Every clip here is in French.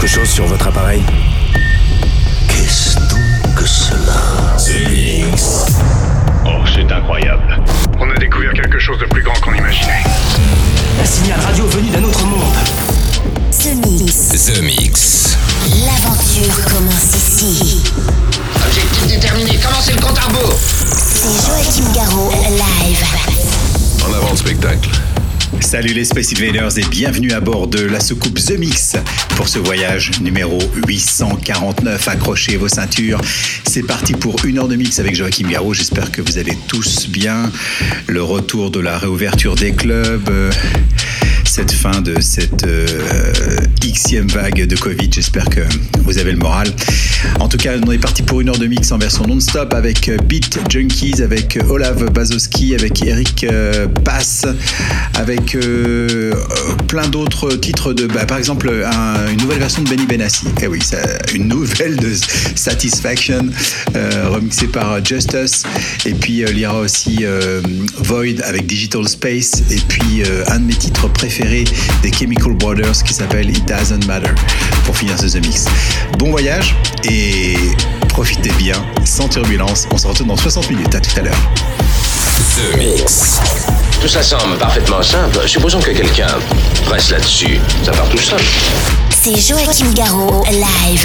quelque chose sur votre appareil Qu'est-ce donc que cela Oh, c'est incroyable. On a découvert quelque chose de plus grand qu'on imaginait. Un signal radio venu d'un autre monde. The Mix. The Mix. L'aventure commence ici. Objectif déterminé, commencez le compte à rebours C'est Joachim Garraud, live. En avant le spectacle. Salut les Space Invaders et bienvenue à bord de la soucoupe The Mix pour ce voyage numéro 849. Accrochez vos ceintures. C'est parti pour une heure de mix avec Joachim Garraud. J'espère que vous allez tous bien. Le retour de la réouverture des clubs. Cette fin de cette euh, xème vague de Covid. J'espère que vous avez le moral. En tout cas, on est parti pour une heure de mix en version non-stop avec euh, Beat Junkies, avec euh, Olav Bazowski, avec Eric euh, Pass, avec euh, plein d'autres titres de, bah, par exemple, un- une nouvelle version de Benny Benassi. Eh oui, ça- une nouvelle de Satisfaction, remixée par Justice. Et puis, il y aura aussi Void avec Digital Space. Et puis, un de mes titres préférés des Chemical Brothers qui s'appelle It Doesn't Matter pour finir ce The Mix. Bon voyage et profitez bien, sans turbulence. On se retrouve dans 60 minutes. À tout à l'heure. The Mix. Tout ça semble parfaitement simple. Supposons que quelqu'un presse là-dessus. Ça part tout seul. C'est Joachim Garraud, live.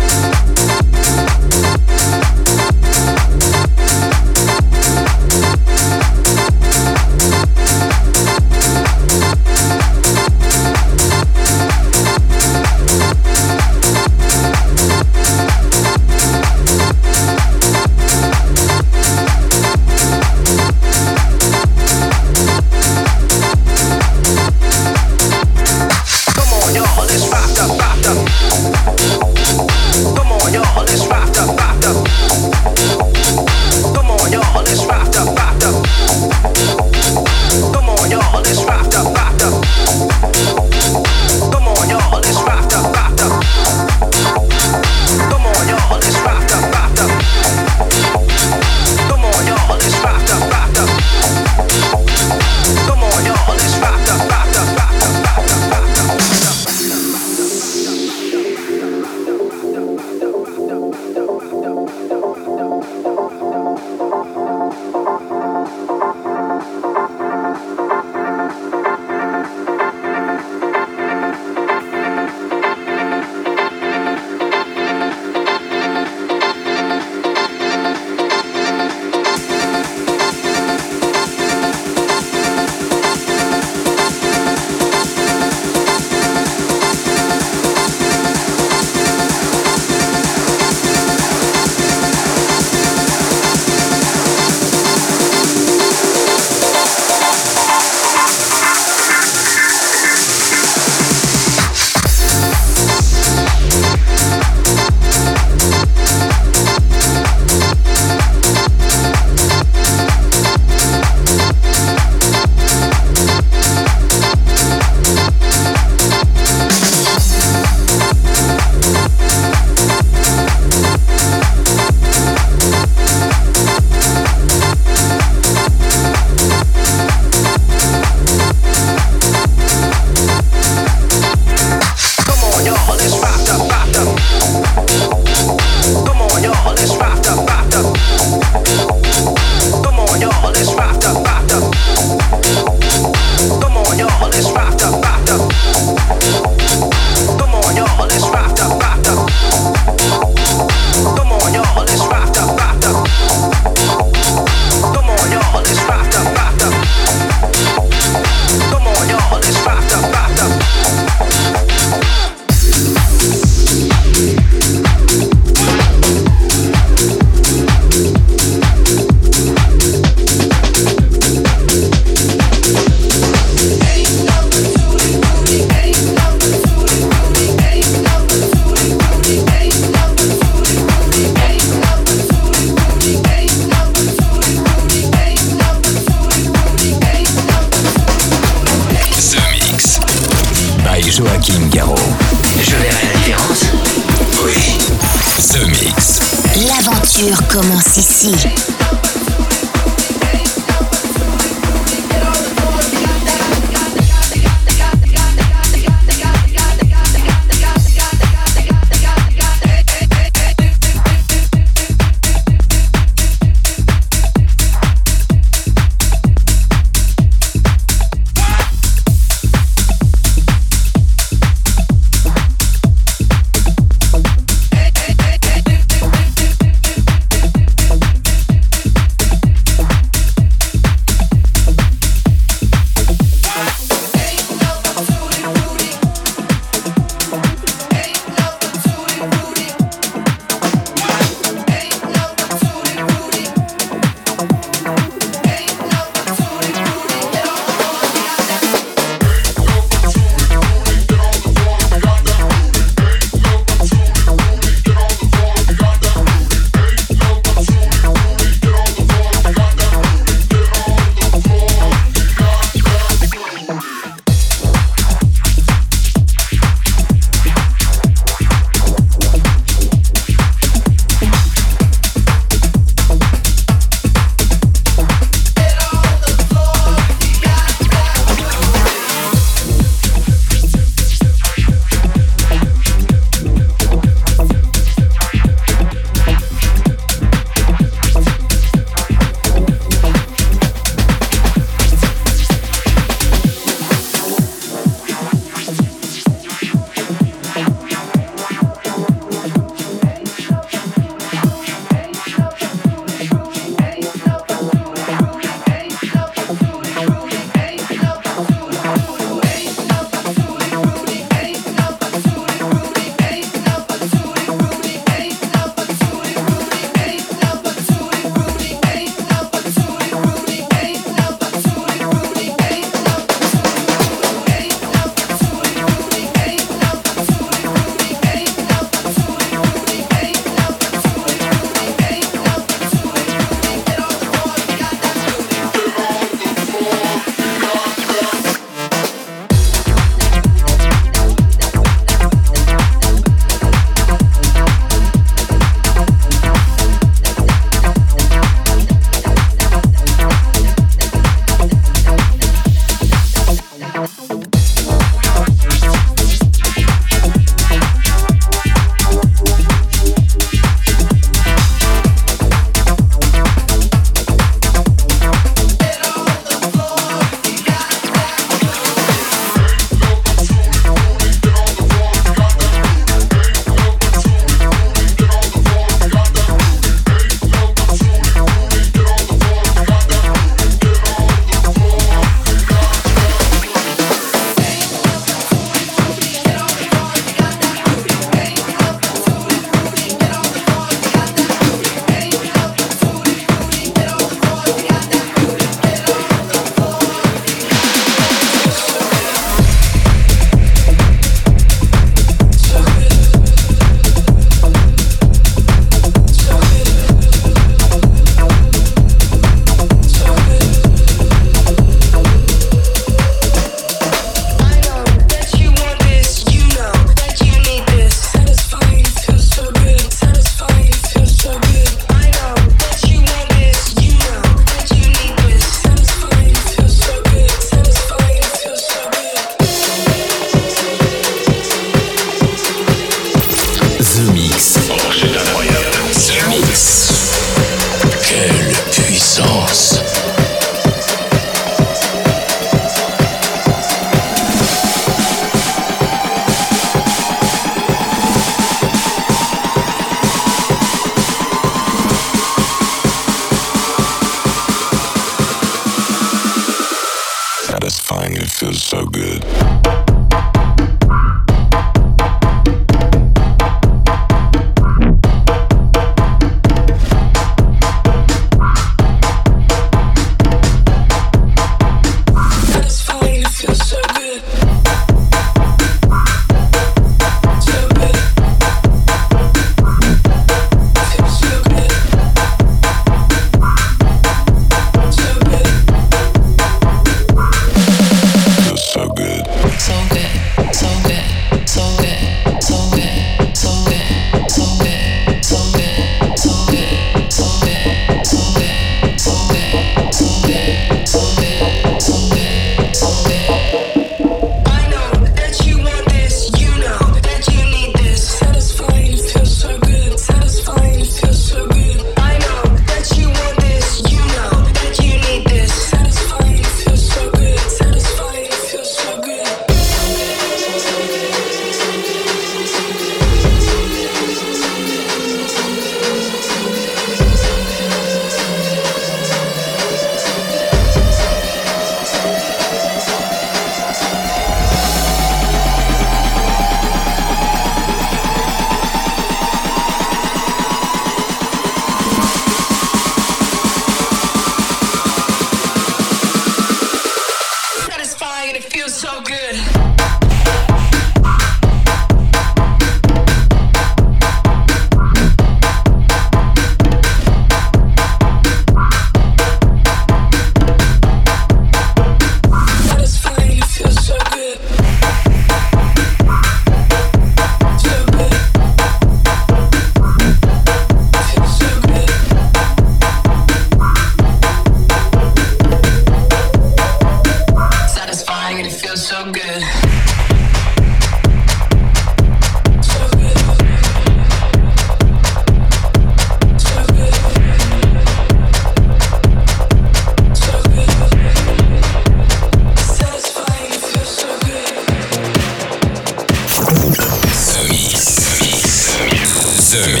Sözüm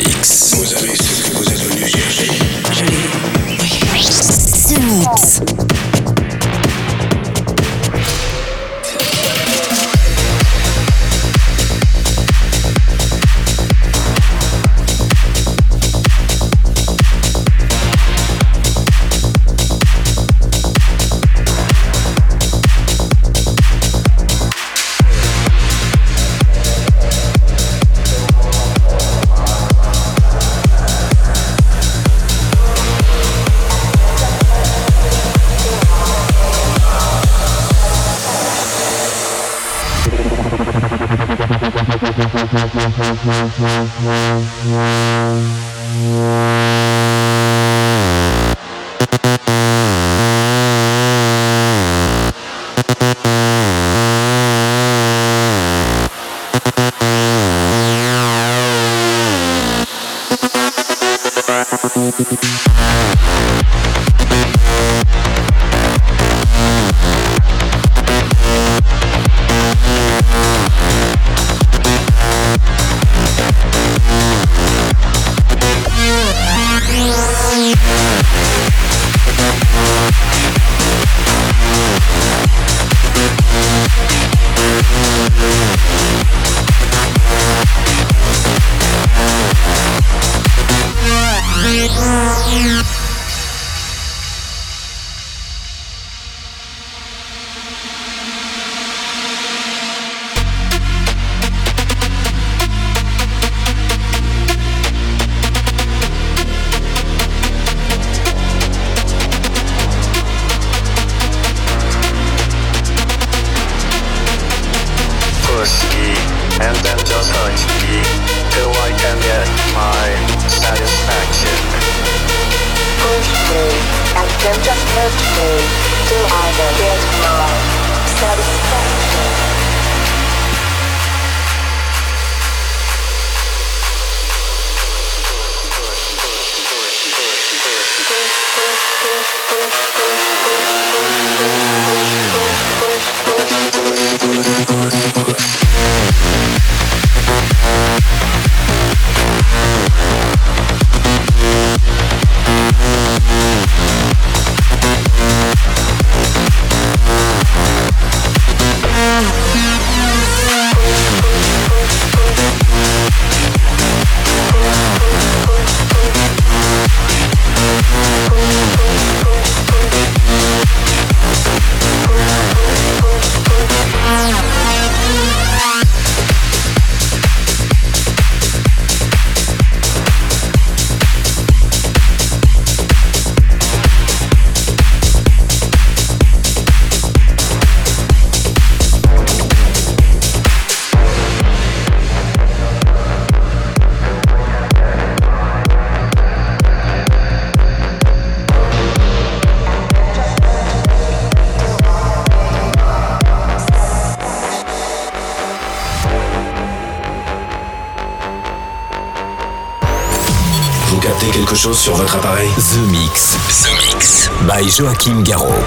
chose sur votre appareil The Mix. The Mix. By Joachim Garraud.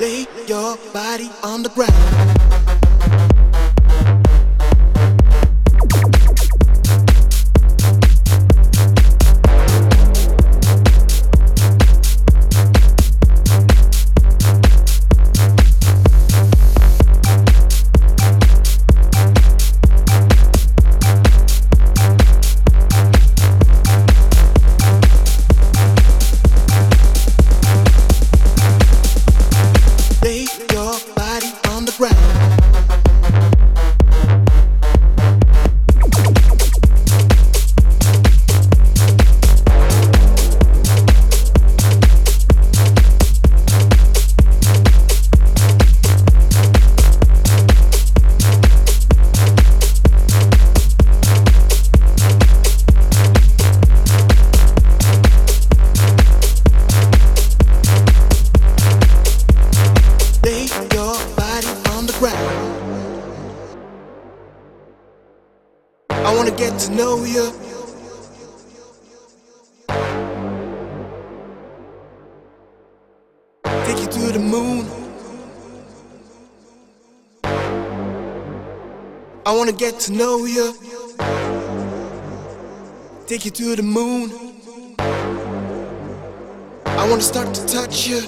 Lay your body on the ground. Get to know you. Take you to the moon. I wanna start to touch you.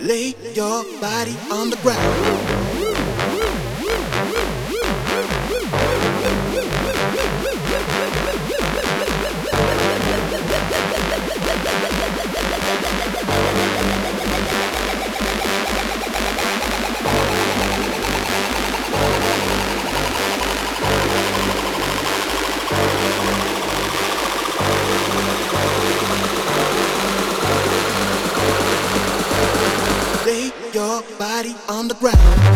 Lay your body on the ground. Body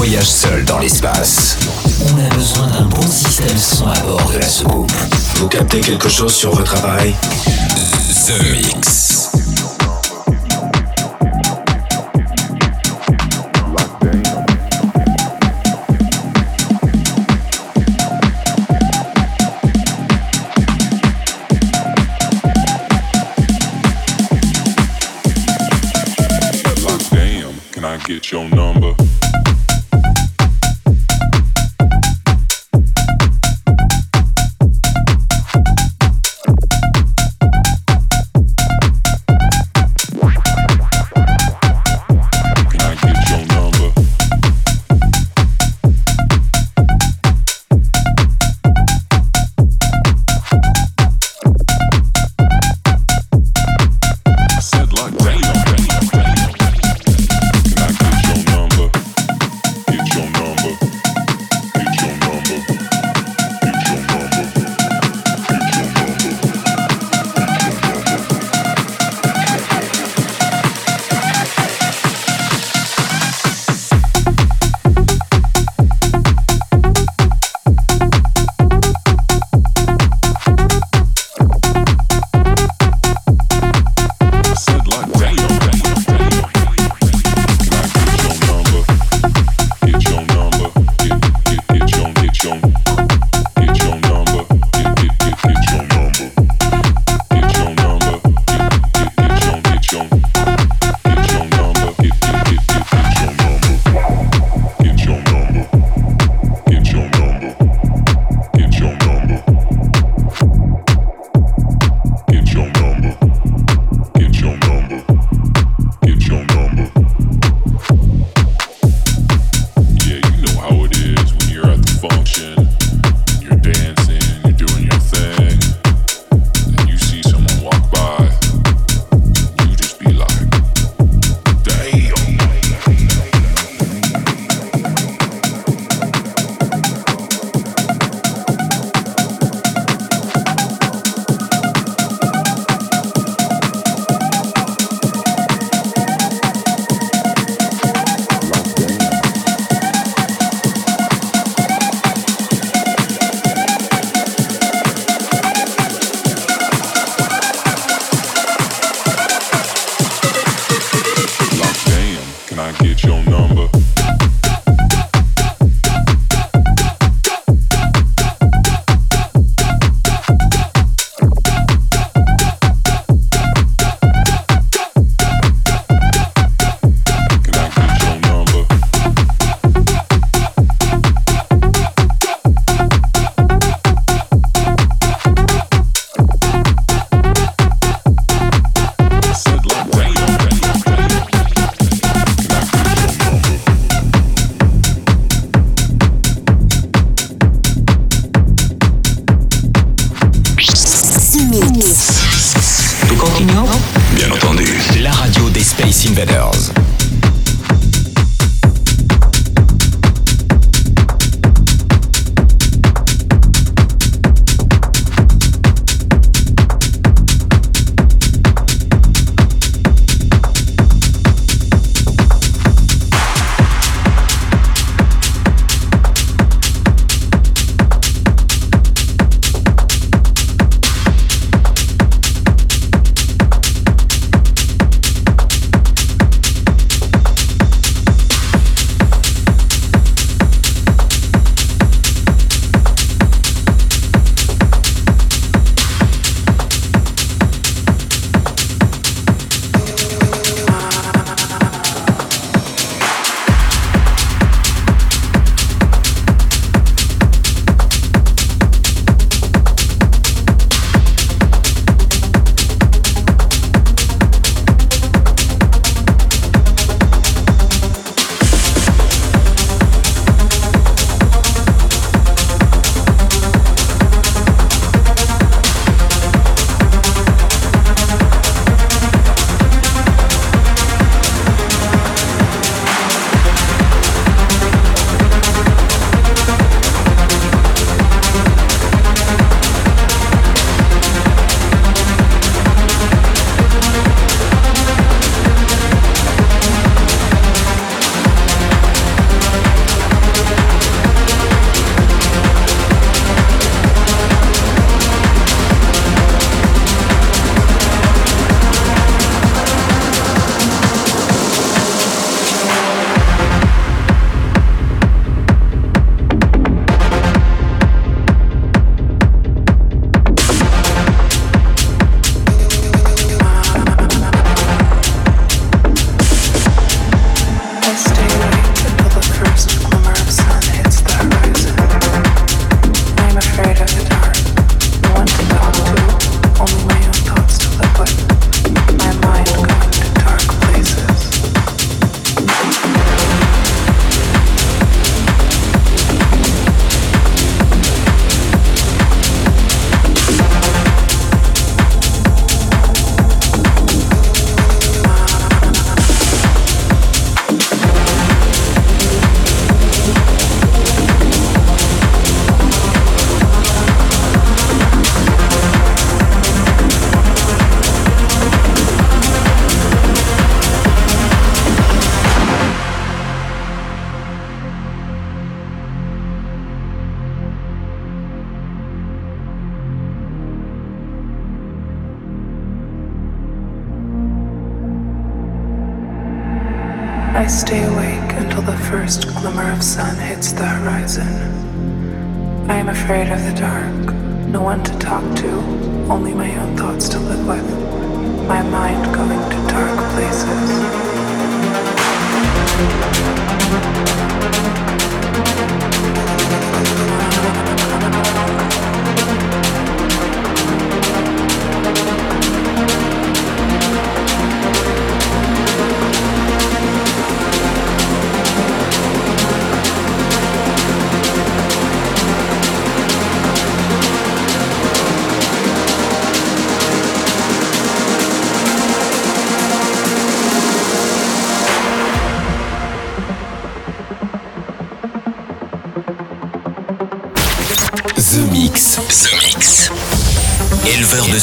voyage seul dans l'espace. On a besoin d'un bon système son à bord de la soucoupe. Vous captez quelque chose sur votre appareil? The Mix.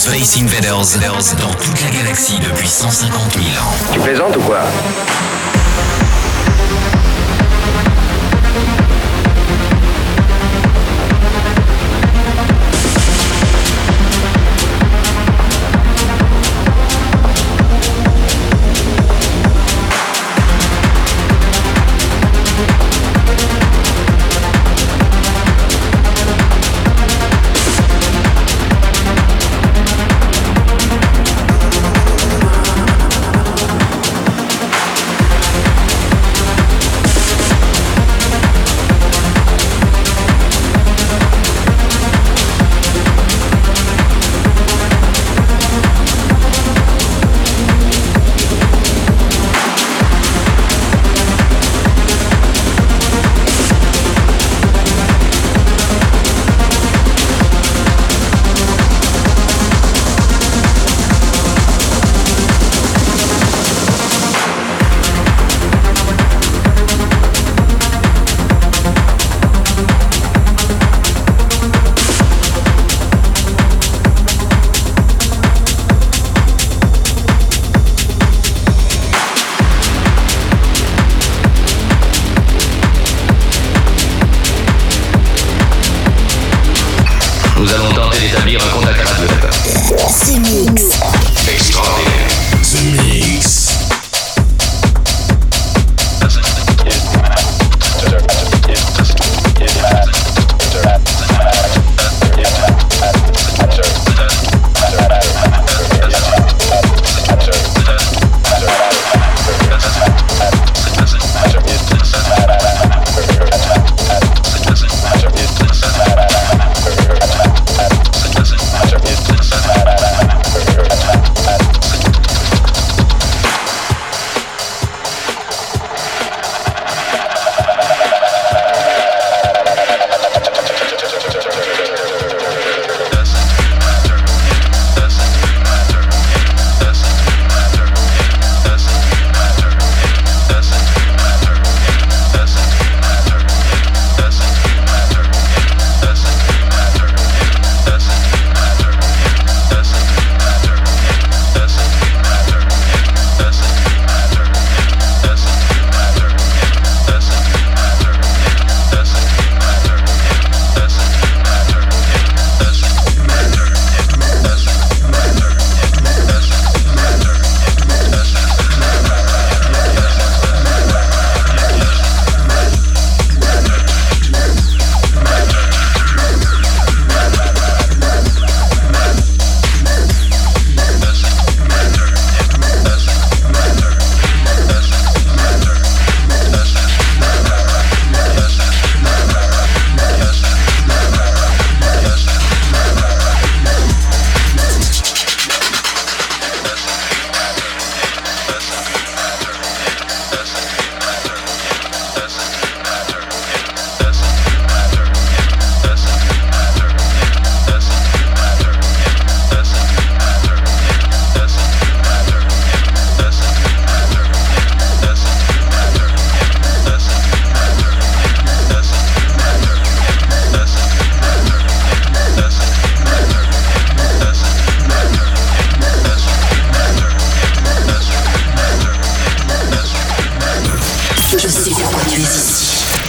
Space Invaders dans toute la galaxie depuis 150 000 ans. Tu plaisantes ou quoi?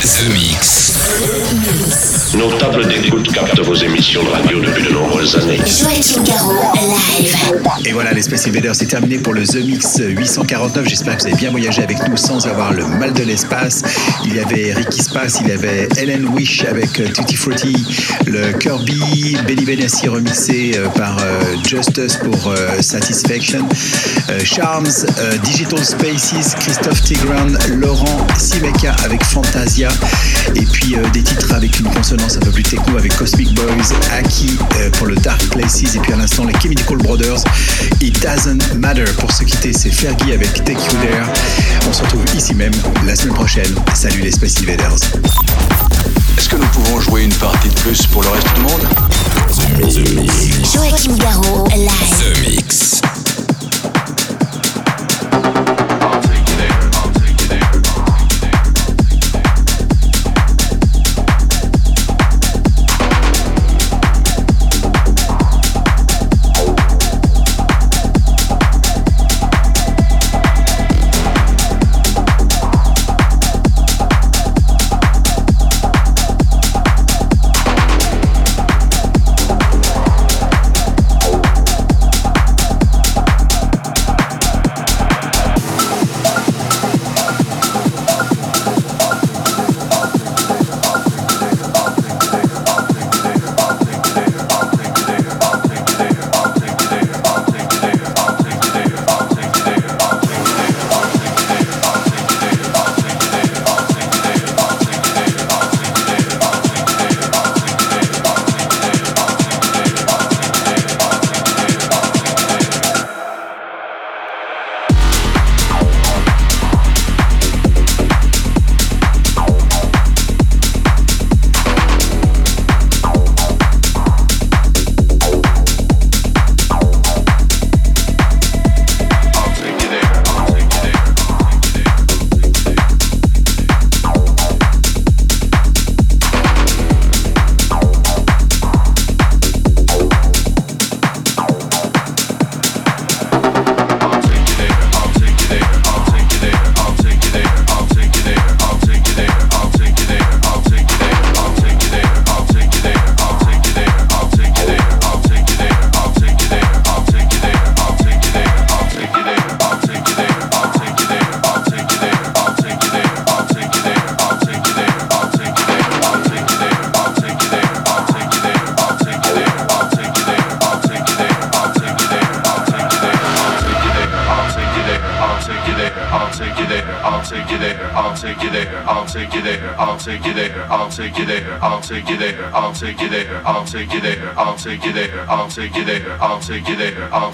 The Mix. Nos tables d'écoute captent vos émissions de radio depuis de nombreuses années. Live. Et voilà, l'Espace Invader, c'est terminé pour le The Mix 849. J'espère que vous avez bien voyagé avec nous sans avoir le mal de l'espace. Il y avait Ricky Space, il y avait Ellen Wish avec euh, Tutti Frutti, le Kirby, Benny Benassi remixé euh, par euh, Justice pour Satisfaction, Charms, Digital Spaces, Christophe Tigran, Laurent Simeka avec Fantasia et puis des titres avec une consonance un peu plus techno avec Cosmic Boys, Aki pour le Dark Places, et puis à l'instant les Chemical Brothers, It Doesn't Matter. Pour se quitter, c'est Fergie avec Take You There. On se retrouve ici même la semaine prochaine. Salut les Space Invaders. Est-ce que nous pouvons jouer une partie de plus pour le reste du monde? The Mix. Joachim Garraud, live. The Mix.